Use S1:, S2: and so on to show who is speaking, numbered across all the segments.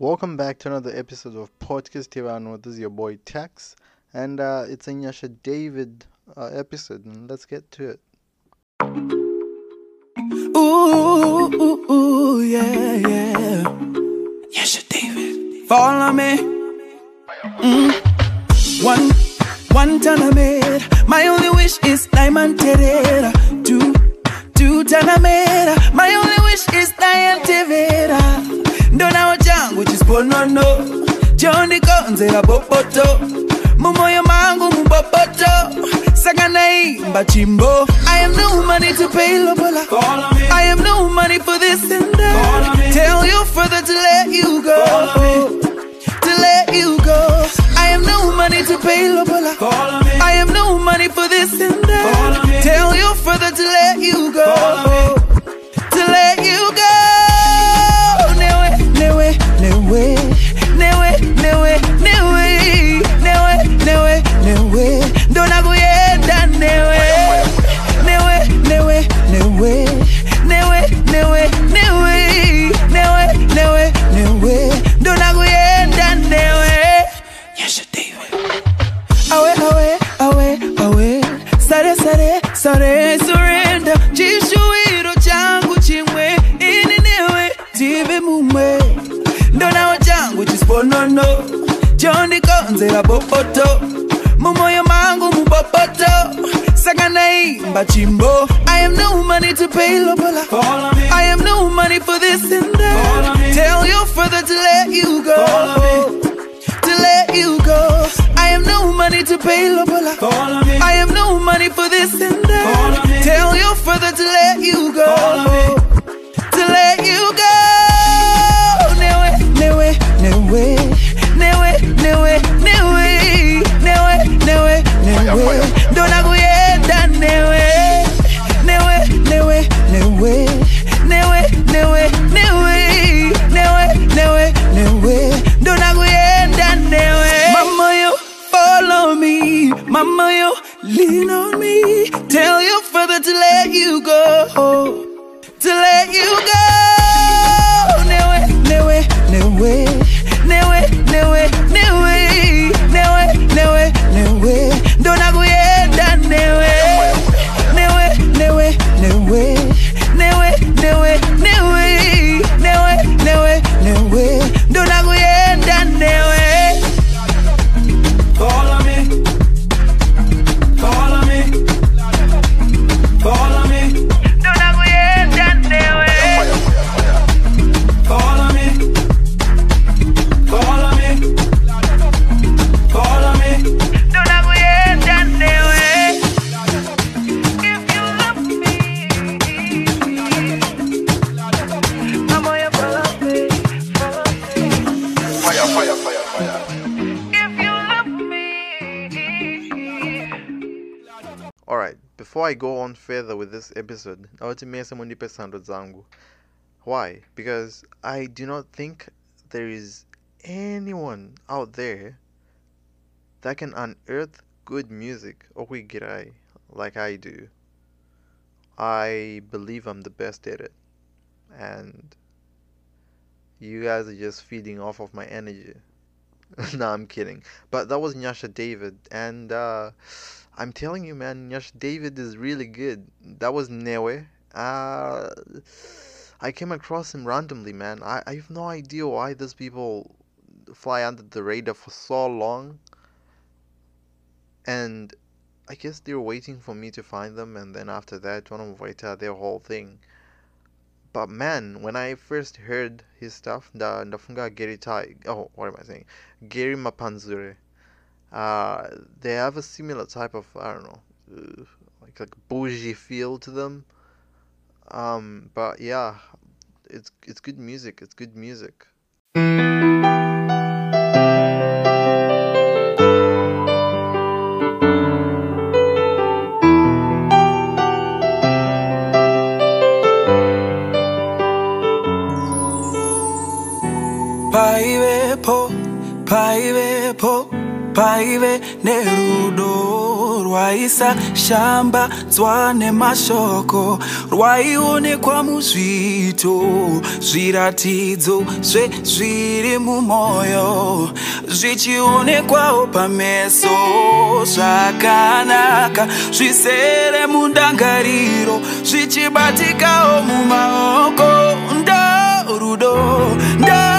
S1: Welcome back to another episode of Podcast Tirano. This is your boy Tax, and uh, it's a Nyasha David uh, episode, and let's get to it.
S2: Ooh, ooh, ooh, yeah, yeah. Yes, David. Follow me. Mm. One, one tournament. My only wish is diamond terera. Two, two tournament. My only wish is diamond terera. Ndo nawo changu chisponono. Jondi konzera bopoto. Mumoyo mangu. Saka naimba chimbo. I am no money to pay lobola. I am no money for this and that. Tell your further to let you go. To let you go. I am no money to pay lobola. I am no money for this and that. Tell your further to let you go. To let you go. Nếu quê naimba. I have no money to pay lobola. I am no money for this and that. Tell your further to let you go to let you go. I am no money to pay lobola. This
S1: episode, nawatimia munipe sando zangu. Why? Because I do not think there is anyone out there that can unearth good music okwigirai like I do. I believe I'm the best at it. And you guys are just feeding off of my energy. no, I'm kidding. But that was Nyasha David, and uh, I'm telling you, man, Nyasha David is really good. That was Newe. Uh, I came across him randomly, man. I, I have no idea why these people fly under the radar for so long. And I guess they're waiting for me to find them, and then after that, one of Vaita, their whole thing. But man, when I first heard his stuff, the Ndafunga Geri Tai, oh, what am I saying? Gary Mapanzure. Uh, they have a similar type of I don't know, uh, like like bougie feel to them. Um, but yeah, it's it's good music. It's good music.
S2: nerudo rwaisa shambadzwa nemashoko rwaionekwa muzvito zviratidzo zvezviri mumwoyo zvichionekwawo pameso zvakanaka zvisere mundangariro zvichibatikawo mumaoko. Ndo rudo ndo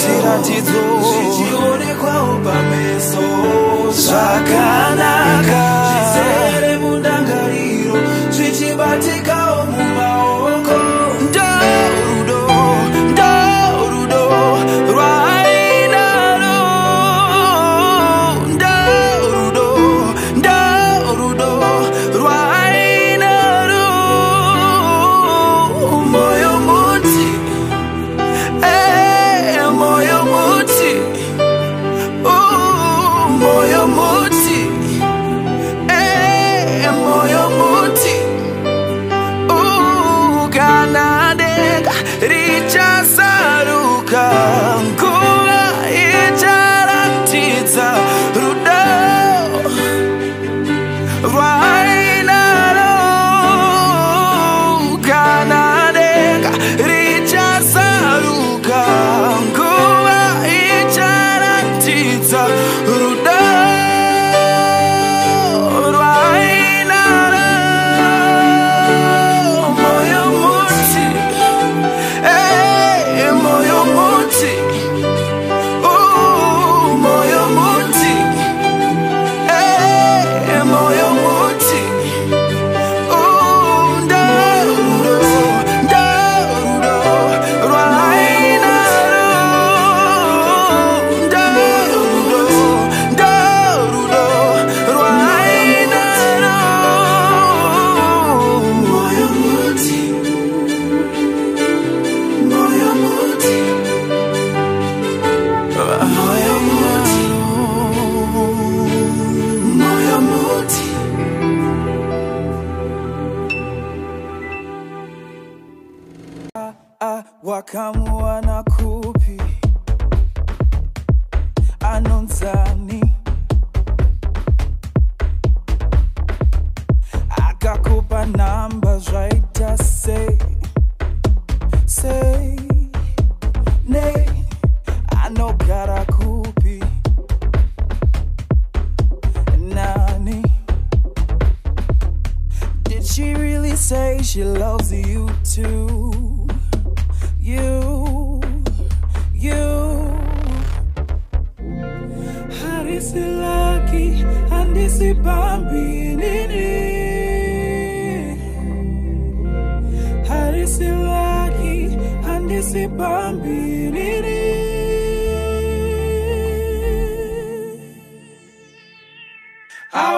S2: chiratidzo zvichionekwawo pameso zvakanaka. Zvisere mundangariro zvichibatika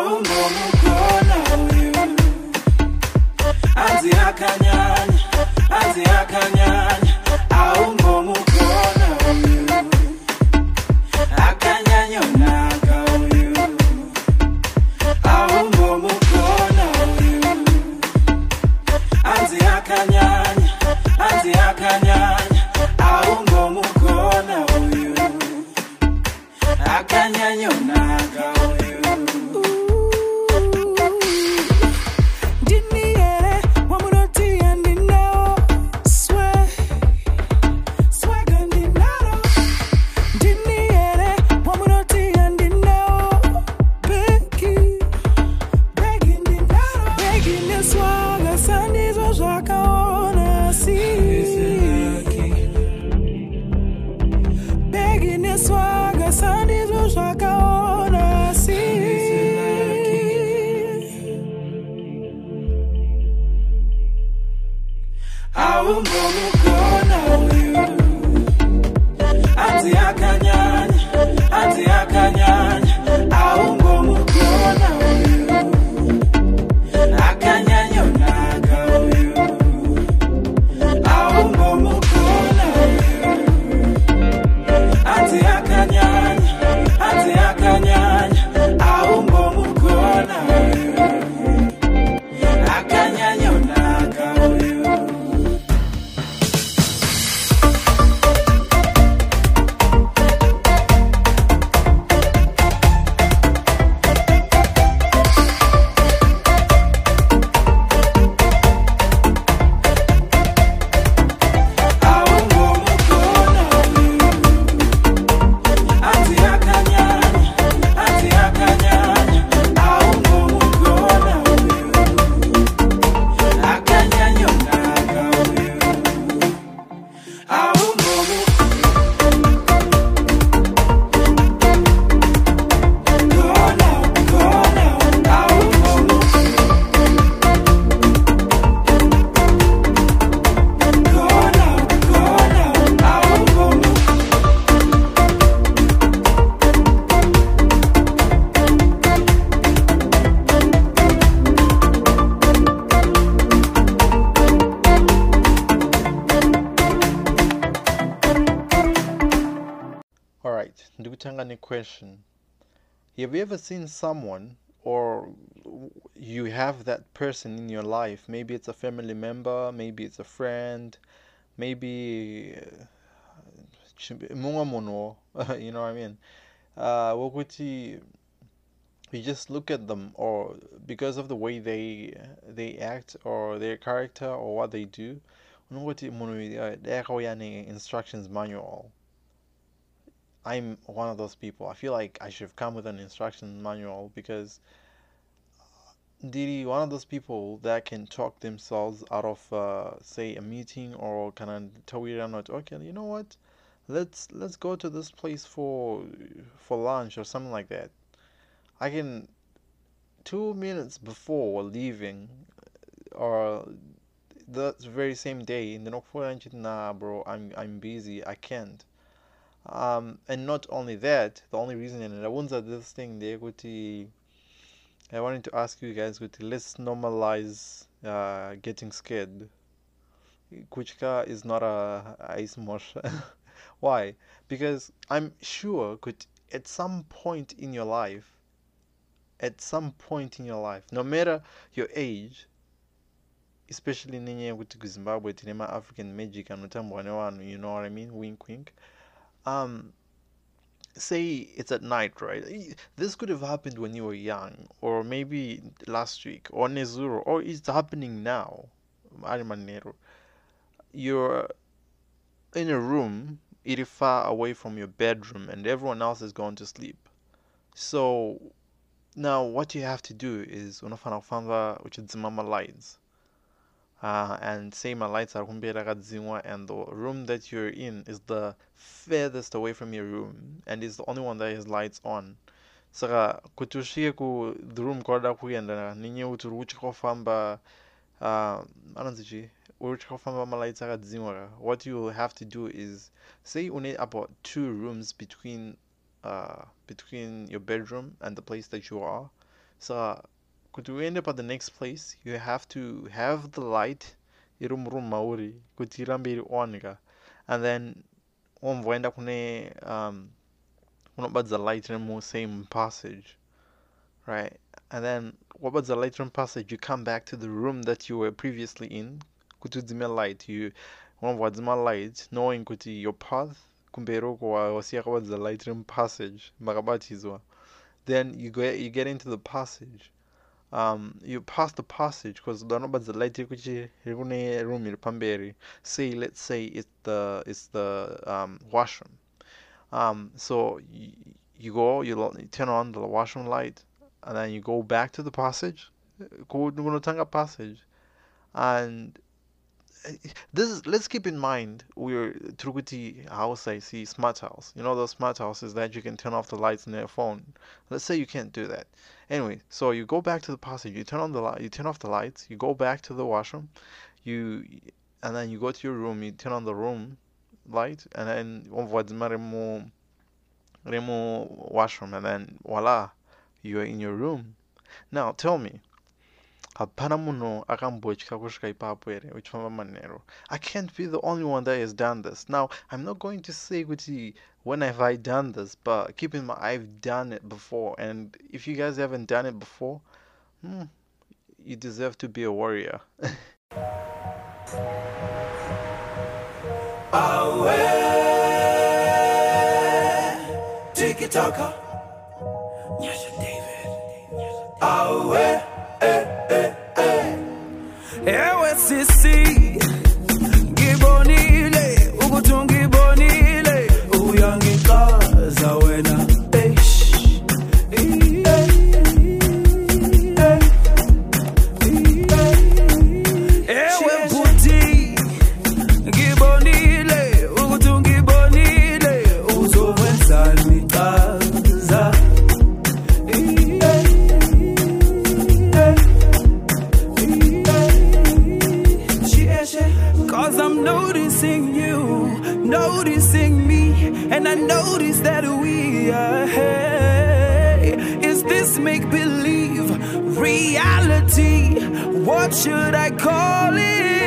S2: unokukona uyu anzi akanyanya anzi akanyanya.
S1: Ndikutanga question. Have you ever seen someone or you have that person in your life? Maybe it's a family member, maybe it's a friend, maybe uh, you know what I mean? Uh, you just look at them or because of the way they they act or their character or what they do yakauya instructions manual I'm one of those people. I feel like I should have come with an instruction manual because Didi, one of those people that can talk themselves out of, uh, say, a meeting or can I tell you I'm not okay, you know what? Let's let's go to this place for for lunch or something like that. I can two minutes before leaving or the very same day and then nah bro I'm I'm busy I can't um, and not only that, the only reason and I won't this thing go to I wanted to ask you guys let's normalize uh, getting scared. Kuchka is not a ice mosh. Why? Because I'm sure could at some point in your life, at some point in your life, no matter your age, especially kuzimbabwe tine ma-african magic nevanhu you know what i mean wink wink um, say it's at night, right? This could have happened when you were young, or maybe last week, or Nezuro, or it's happening now. You're in a room, it far away from your bedroom, and everyone else is gone to sleep. So now what you have to do is unofana which is mama lights uh, and say my lights are kumbera and the room that you're in is the furthest away from your room and is the only one that has lights on. Saka kuti usvike ku the room kwauda kuenda ninye kuti uri uchikofamba uh, anonzi chi? Uri uchikofamba malights akadzimwa what you have to do is say une about two rooms between uh, between your bedroom and the place that you are so up at the next place? You have to have the light. Iri muroom mauri. Kuti irambe iri on and then womboenda kune um, unobadza light remu same passage right? And then wabadza light remu passage? You come back to the room that you were previously in. Kuti udzime light? You unobva wadzima light knowing kuti your path kumberi uko wasiya kabadza light remu passage makabatidzwa then you, go, you get into the passage um, you pass the passage because don't know about the light room pamberi say let's say it's the it's the um, washroom. Um, so you, you go you turn on the washroom light and then you go back to the passage go to passage and this is let's keep in mind we're Truguti house I see smart house. You know those smart houses that you can turn off the lights in their phone. Let's say you can't do that. Anyway, so you go back to the passage, you turn on the light you turn off the lights, you go back to the washroom, you and then you go to your room, you turn on the room light and then on remo remo washroom and then voila, you're in your room. Now tell me hapana munhu kusvika ipapo here uchifamba manheru? I can't be the only one that has done this. Now i'm not going to say kuti when have i done this but keep in mind i've done it before. And if you guys haven't done it before hmm, you deserve to be a warrior. Tiki-taka. Nyasha
S2: reality? What should I call it?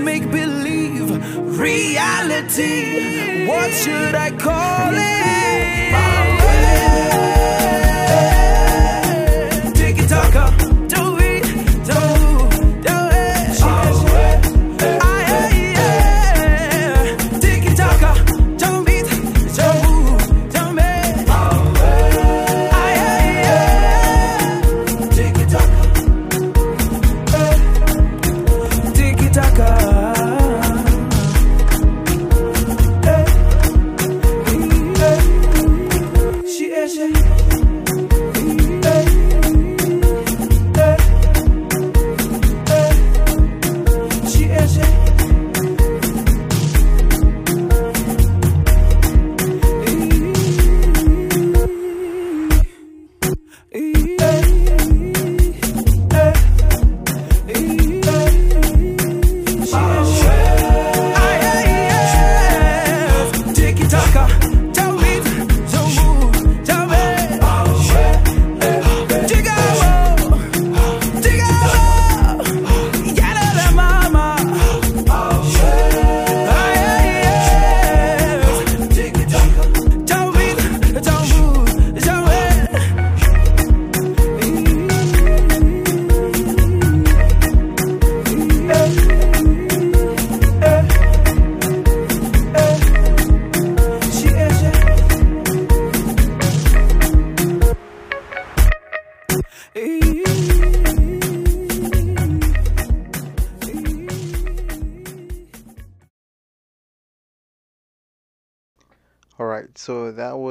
S2: Make believe? Reality? What should I call it?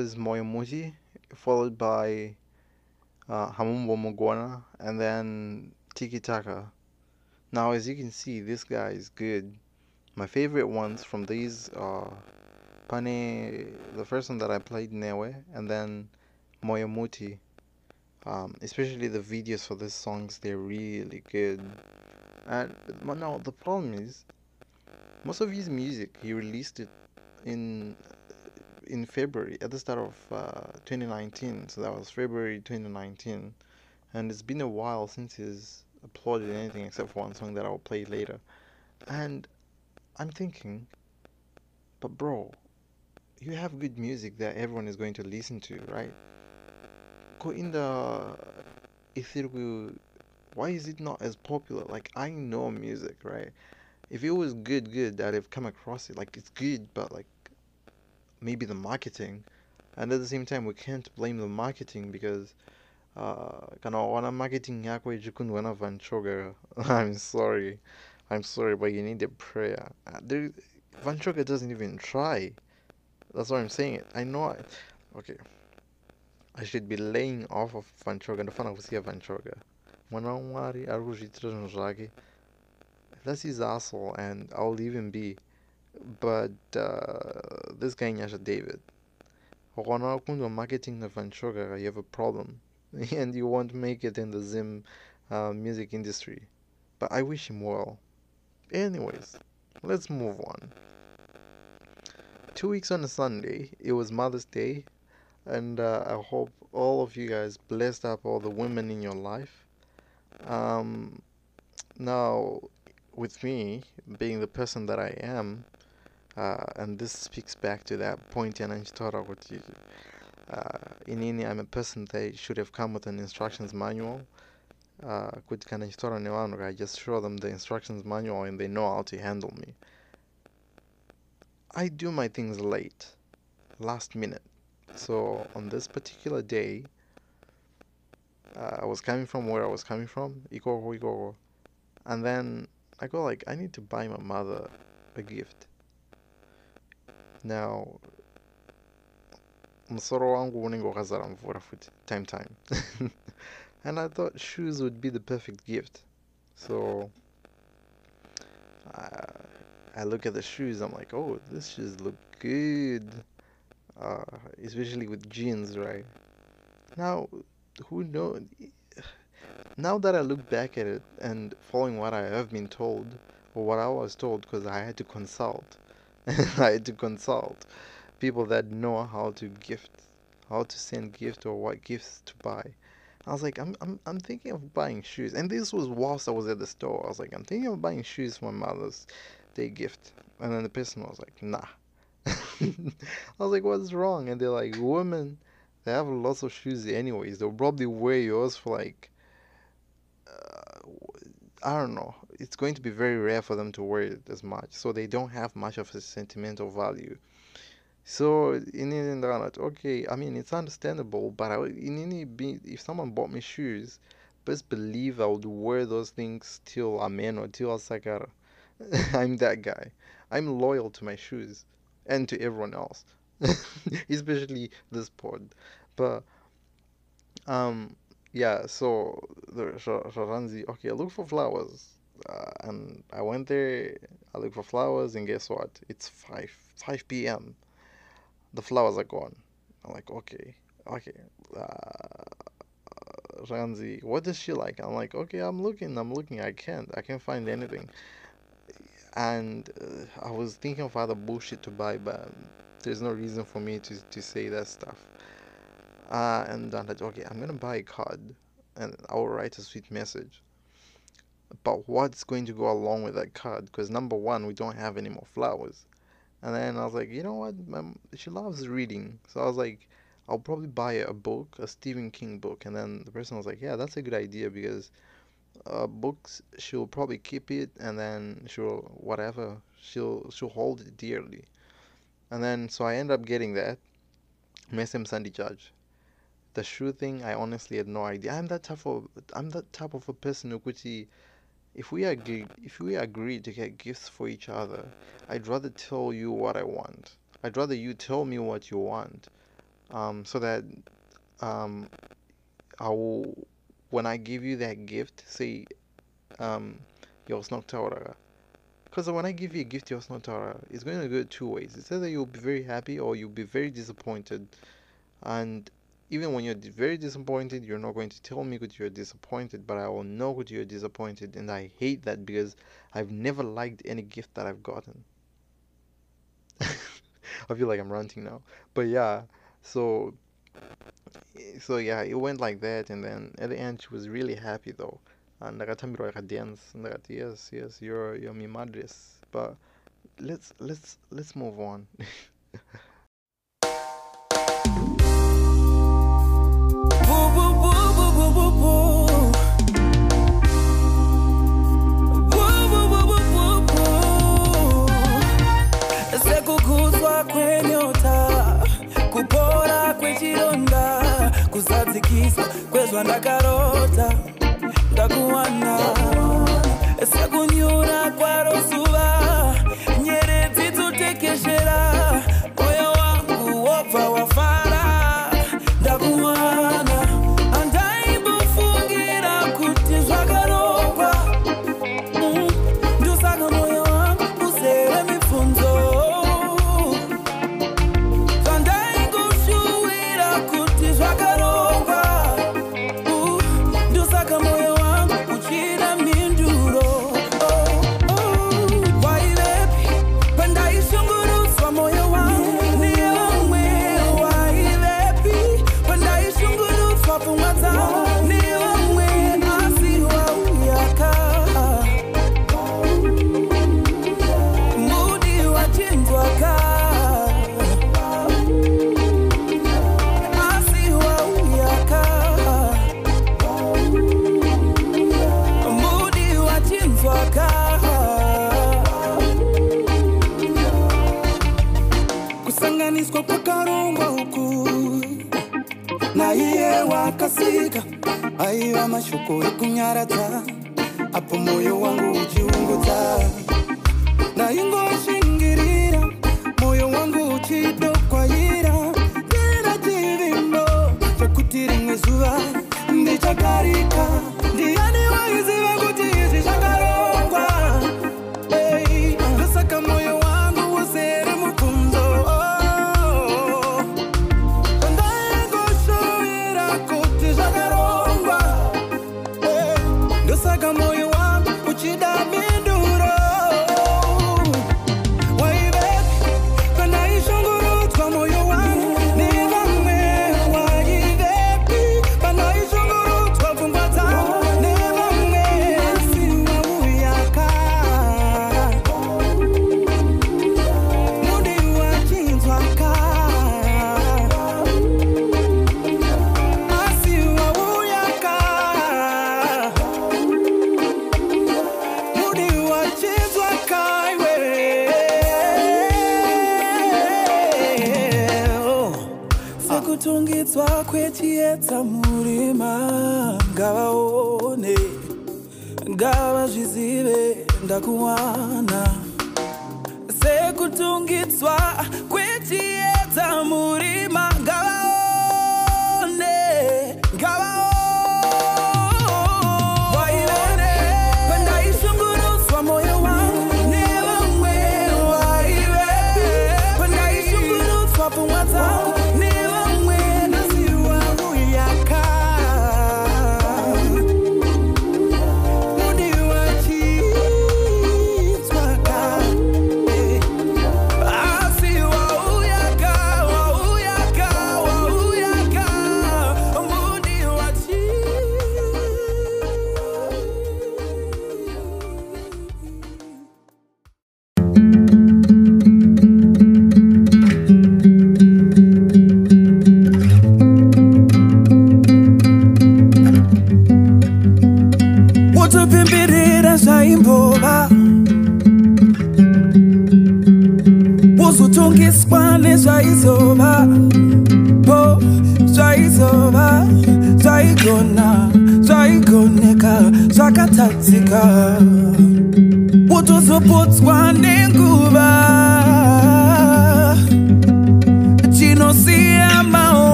S1: Was followed by uh, Hamumbo and then Tiki Taka. Now, as you can see, this guy is good. My favorite ones from these are Pane, the first one that I played, Newe, and then Moyomuti. Um, especially the videos for these songs, they're really good. And now the problem is, most of his music, he released it in in February, at the start of uh, 2019. So that was February 2019, and it's been a while since he's uploaded anything except for one song that I'll play later. And I'm thinking, but bro, you have good music that everyone is going to listen to, right? Go in the Ithirgu, why is it not as popular? Like I know music, right? If it was good, good, that I'd have come across it. Like it's good, but like maybe the marketing. And at the same time we can't blame the marketing because uh kana wana marketing yako ijikundwa na vanchoga i'm sorry. I'm sorry but you need a prayer. Uh, there vanchoga doesn't even try. That's why i'm saying. I know I, okay. I should be laying off of vanchoga ndofana kusiya vanchoga mwana wamwari ari kuzviitira zvinhu zvake that's his asshole and i'll leave him be but uh, this guy Nyasha David Rona kundu marketing of Vanchoga you have a problem. And you won't make it in the Zim uh, music industry. But I wish him well. Anyways let's move on. Two weeks on a Sunday it was Mother's Day and uh, I hope all of you guys blessed up all the women in your life. Um, now with me being the person that I am uh, and this speaks back to that point yananchitora kuti uh, inini I'm a person that should have come with an instructions manual uh, kuti kana ndichitora nevanhu I just show them the instructions manual and they know how to handle me. I do my things late last minute. So on this particular day uh, I was coming from where I was coming from ikoko ikoko and then I go like I need to buy my mother a gift now musoro wangu unenge wakazara mvura futi time time. And i thought shoes would be the perfect gift. So I, I look at the shoes i'm like oh this shoes look good. Uh, especially with jeans right? Now who knows now that i look back at it and following what i have been told or what i was told because i had to consult I had to consult people that know how to gift, how to send gift or what gifts to buy. I was like, I'm, I'm, I'm thinking of buying shoes. And this was whilst I was at the store. I was like, I'm thinking of buying shoes for my mother's day gift. And then the person was like, nah. I was like, what's wrong? And they're like, women, they have lots of shoes anyways. They'll probably wear yours for like, uh, I don't know. It's going to be very rare for them to wear it as much. So they don't have much of a sentimental value. So in the end, okay, I mean it's understandable, but I, in any if someone bought me shoes, best believe I would wear those things till amen or till sakara. I'm that guy. I'm loyal to my shoes and to everyone else, especially this pod. But um, yeah. So the Sharanzi, okay, look for flowers, uh, and I went there. I look for flowers, and guess what? It's five five p.m the flowers are gone. I'm like, okay, okay. Uh, Ranzi, what does she like? I'm like, okay, I'm looking, I'm looking. I can't, I can't find anything. And uh, I was thinking of other bullshit to buy, but there's no reason for me to, to say that stuff. Uh, and I'm like, okay, I'm gonna buy a card, and I will write a sweet message. But what's going to go along with that card? Because number one, we don't have any more flowers. And then I was like, you know what? She loves reading. So I was like, I'll probably buy a book, a Stephen King book. And then the person was like, yeah, that's a good idea because uh, books, she'll probably keep it and then she'll, whatever, she'll, she'll hold it dearly. And then, so I end up getting that. Mesem Sandy Judge. The shoe thing, I honestly had no idea. I'm that type of, I'm that type of a person who could see if we agree if we agree to get gifts for each other i'd rather tell you what i want i'd rather you tell me what you want um, so that um, i will when i give you that gift say um, because when I give you a gift, it's going to go two ways. It's either you'll be very happy or you'll be very disappointed. And even when you're very disappointed, you're not going to tell me that you're disappointed, but I will know that you're disappointed, and I hate that because I've never liked any gift that I've gotten. I feel like I'm ranting now, but yeah. So, so yeah, it went like that, and then at the end, she was really happy though. And ndakatambirwa dance, ndakati yes, yes, you're you're my madres. But let's let's let's move on.
S2: kuzadzikiswa kwezva ndakarota ndakuwana. Sekunyura kwaro por cunhar atrás.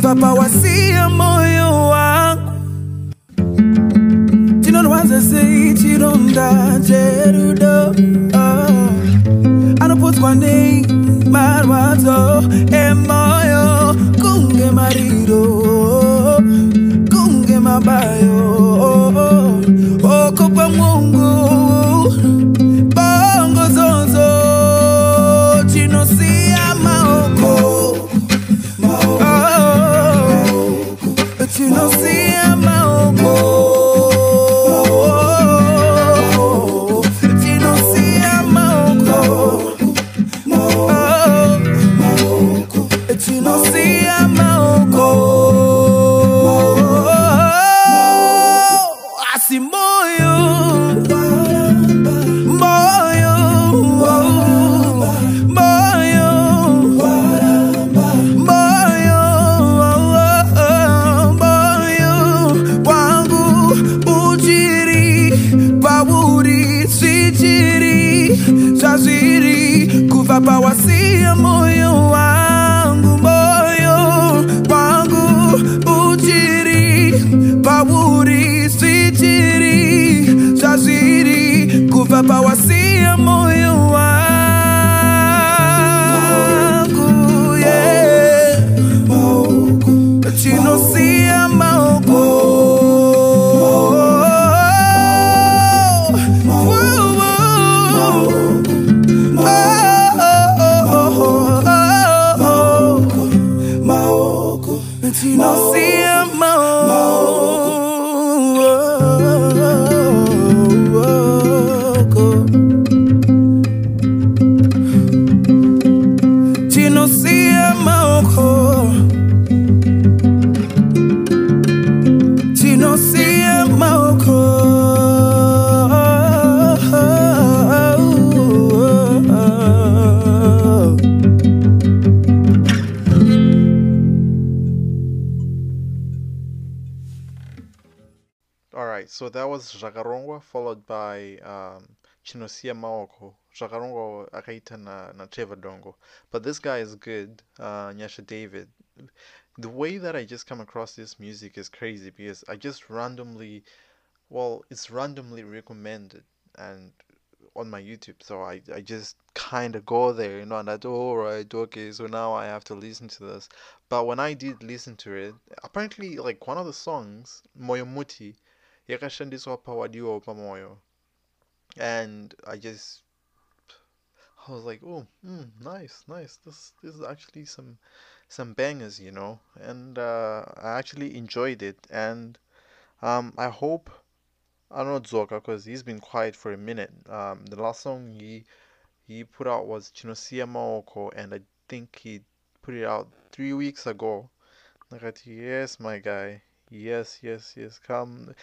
S2: Kubva pawasiya moyo wangu. Chinorwadza sei chironda cherudo oh. Ah. anopotswa nei marwadzo emoyo. Kunge mariro kunge mabayo
S1: was Zvakarongwa followed by um, Chinosia Maoko. Zvakarongwa akaita na, na Trevor Dongo. But this guy is good, uh, Nyasha David. The way that I just come across this music is crazy because I just randomly, well, it's randomly recommended. And on my YouTube, so I I just kind of go there, you know, and I do all right, okay, so now I have to listen to this. But when I did listen to it, apparently like one of the songs, Moyo Muti, yakashandiswa pawadiwa pamoyo, and I just I was like, oh, mm, nice, nice. This this is actually some some bangers, you know, and uh, I actually enjoyed it, and um, I hope I don't know Zoka because he's been quiet for a minute. Um, the last song he he put out was Chinosia Maoko, and I think he put it out three weeks ago. Yes, my guy. Yes, yes, yes. Come.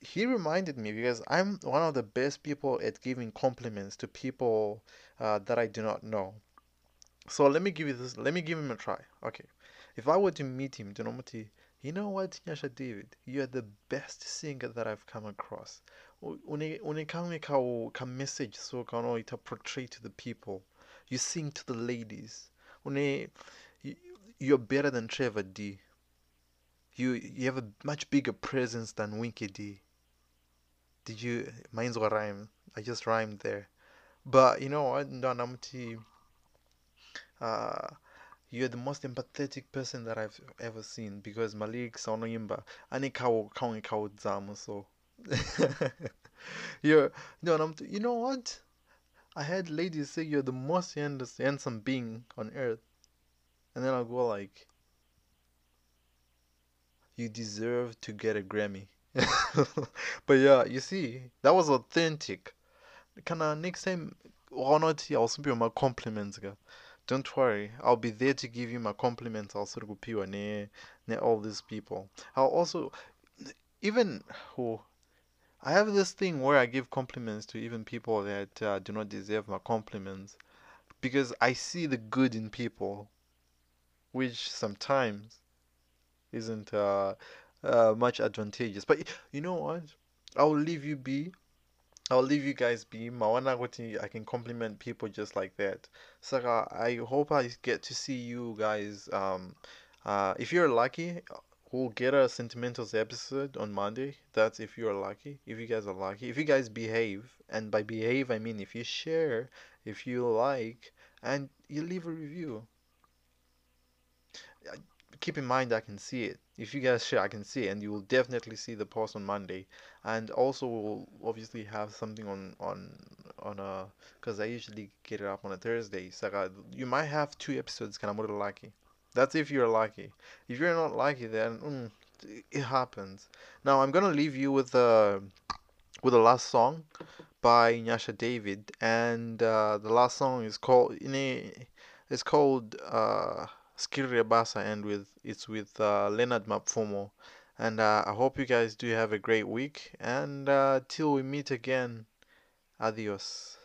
S1: He reminded me because I'm one of the best people at giving compliments to people uh, that I do not know. So let me give you this. Let me give him a try. Okay. If I were to meet him, do you know what Nyasha David, you are the best singer that I've come across. U- Une une kamwe ka ka message so kano ita portray to the people. You sing to the ladies. Une you, you're better than Trevor D. You you have a much bigger presence than Winky D. Did you mine's what rhyme. I just rhymed there. But you know what, Ndanamuti, uh you're the most empathetic person that I've ever seen because Malik lyrics are noimba. Ani kawo kawo kawo zamu so you're no I'm you know what? I had ladies say you're the most hands- handsome being on earth. And then I'll go like you deserve to get a Grammy. but yeah, you see, that was authentic. Kinda next time not I'll send you my compliments. Don't worry, I'll be there to give you my compliments people ne all these people. I'll also even who I have this thing where I give compliments to even people that uh, do not deserve my compliments because I see the good in people, which sometimes isn't uh, uh, much advantageous. But you know what? I'll leave you be. I'll leave you guys be. I can compliment people just like that. Saka, I hope I get to see you guys. Um, uh, if you're lucky, we'll get a sentimentals episode on Monday. That's if you're lucky. If you guys are lucky. If you guys behave, and by behave I mean if you share, if you like, and you leave a review. Uh, Keep in mind I can see it. If you guys share, I can see it, and you will definitely see the post on Monday. And also, we'll obviously have something on on on a because I usually get it up on a Thursday. So uh, you might have two episodes. Kind of lucky. That's if you're lucky. If you're not lucky, then mm, it happens. Now I'm gonna leave you with uh, with the last song by Nyasha David, and uh, the last song is called it's called uh, Skiri Basa, and with it's with uh, Leonard Mapfumo. And uh, I hope you guys do have a great week, and uh, till we meet again, adios.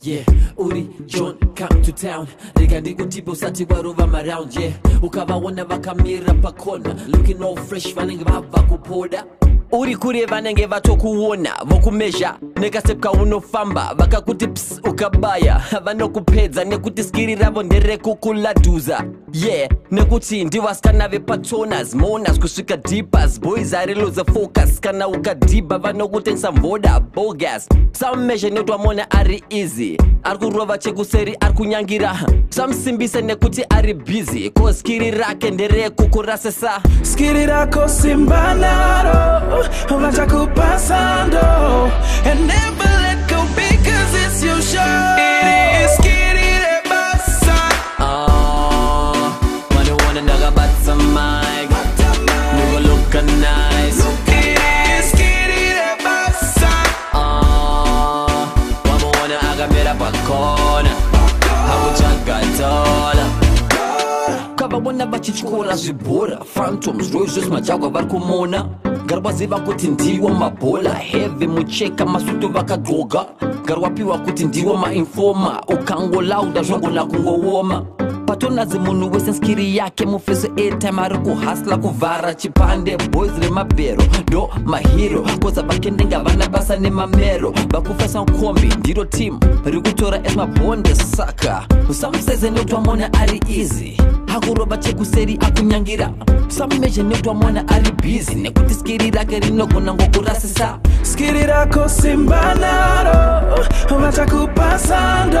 S3: Yeah, uri John come to town reka ndikutipa usati warova maround yeah ukavaona vakamira pakona looking all fresh vanenge vabva kupoda uri kure vanenge vatokuona vokumezha nekastep kaunofamba vakakuti ps ukabaya. Vanokupedza nekuti skiri ravo nderekukuladhuza yeah nekuti ndivasikana vepatonas monas kusvika deepers. Boys ari loza focus. Kana ukadhibha vanokutengesa mvoda bogas samumezha notwamona ari easy. Ari kurova chekuseri ari kunyangira. Samusimbise nekuti ari busy. Ko skiri rake nderekukurasisa
S2: skiri rako simbanaro vatakupasando and never let go because it's your show. It is skiri rebasa
S3: Ah, wanna ndakabatsa mic. Ndikoloka nice
S2: it
S3: kavavona vachityora zvibhora phantoms roizvose majagwa vari kumona. Ngari waziva kuti ndiwo mabhola heve mucheka masutu vakadroga ngari wapiwa kuti ndiwo mainfoma ukangolauda zvogona kungooma patonaze munhu wese skiri yake mufeso etime ari kuhasla kuvhara chipande boys remabhero ndo mahiro. Koza vakendenga vana basa nemamero vakufasa nkombi ndiro timu ri kutora esmabhonde saka usamuseze nekutamona ari izi hakurova chekuseri akunyangira sameje nekutamona ari bhizi nekuti skiri rake rinogona ngokurasisa
S2: skiri rako simba naro
S3: vachakupasando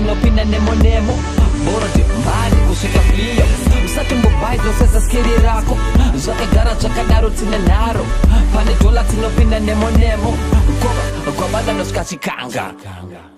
S3: sinopinda nemonemo. Bora dembani kusvika fiyo usatimbobai dzose zeskiri rako. Zvakagara zvakadaro tine nharo. Pane dhola tinopinda nemonemo. Kova gwabada nosvikachikanga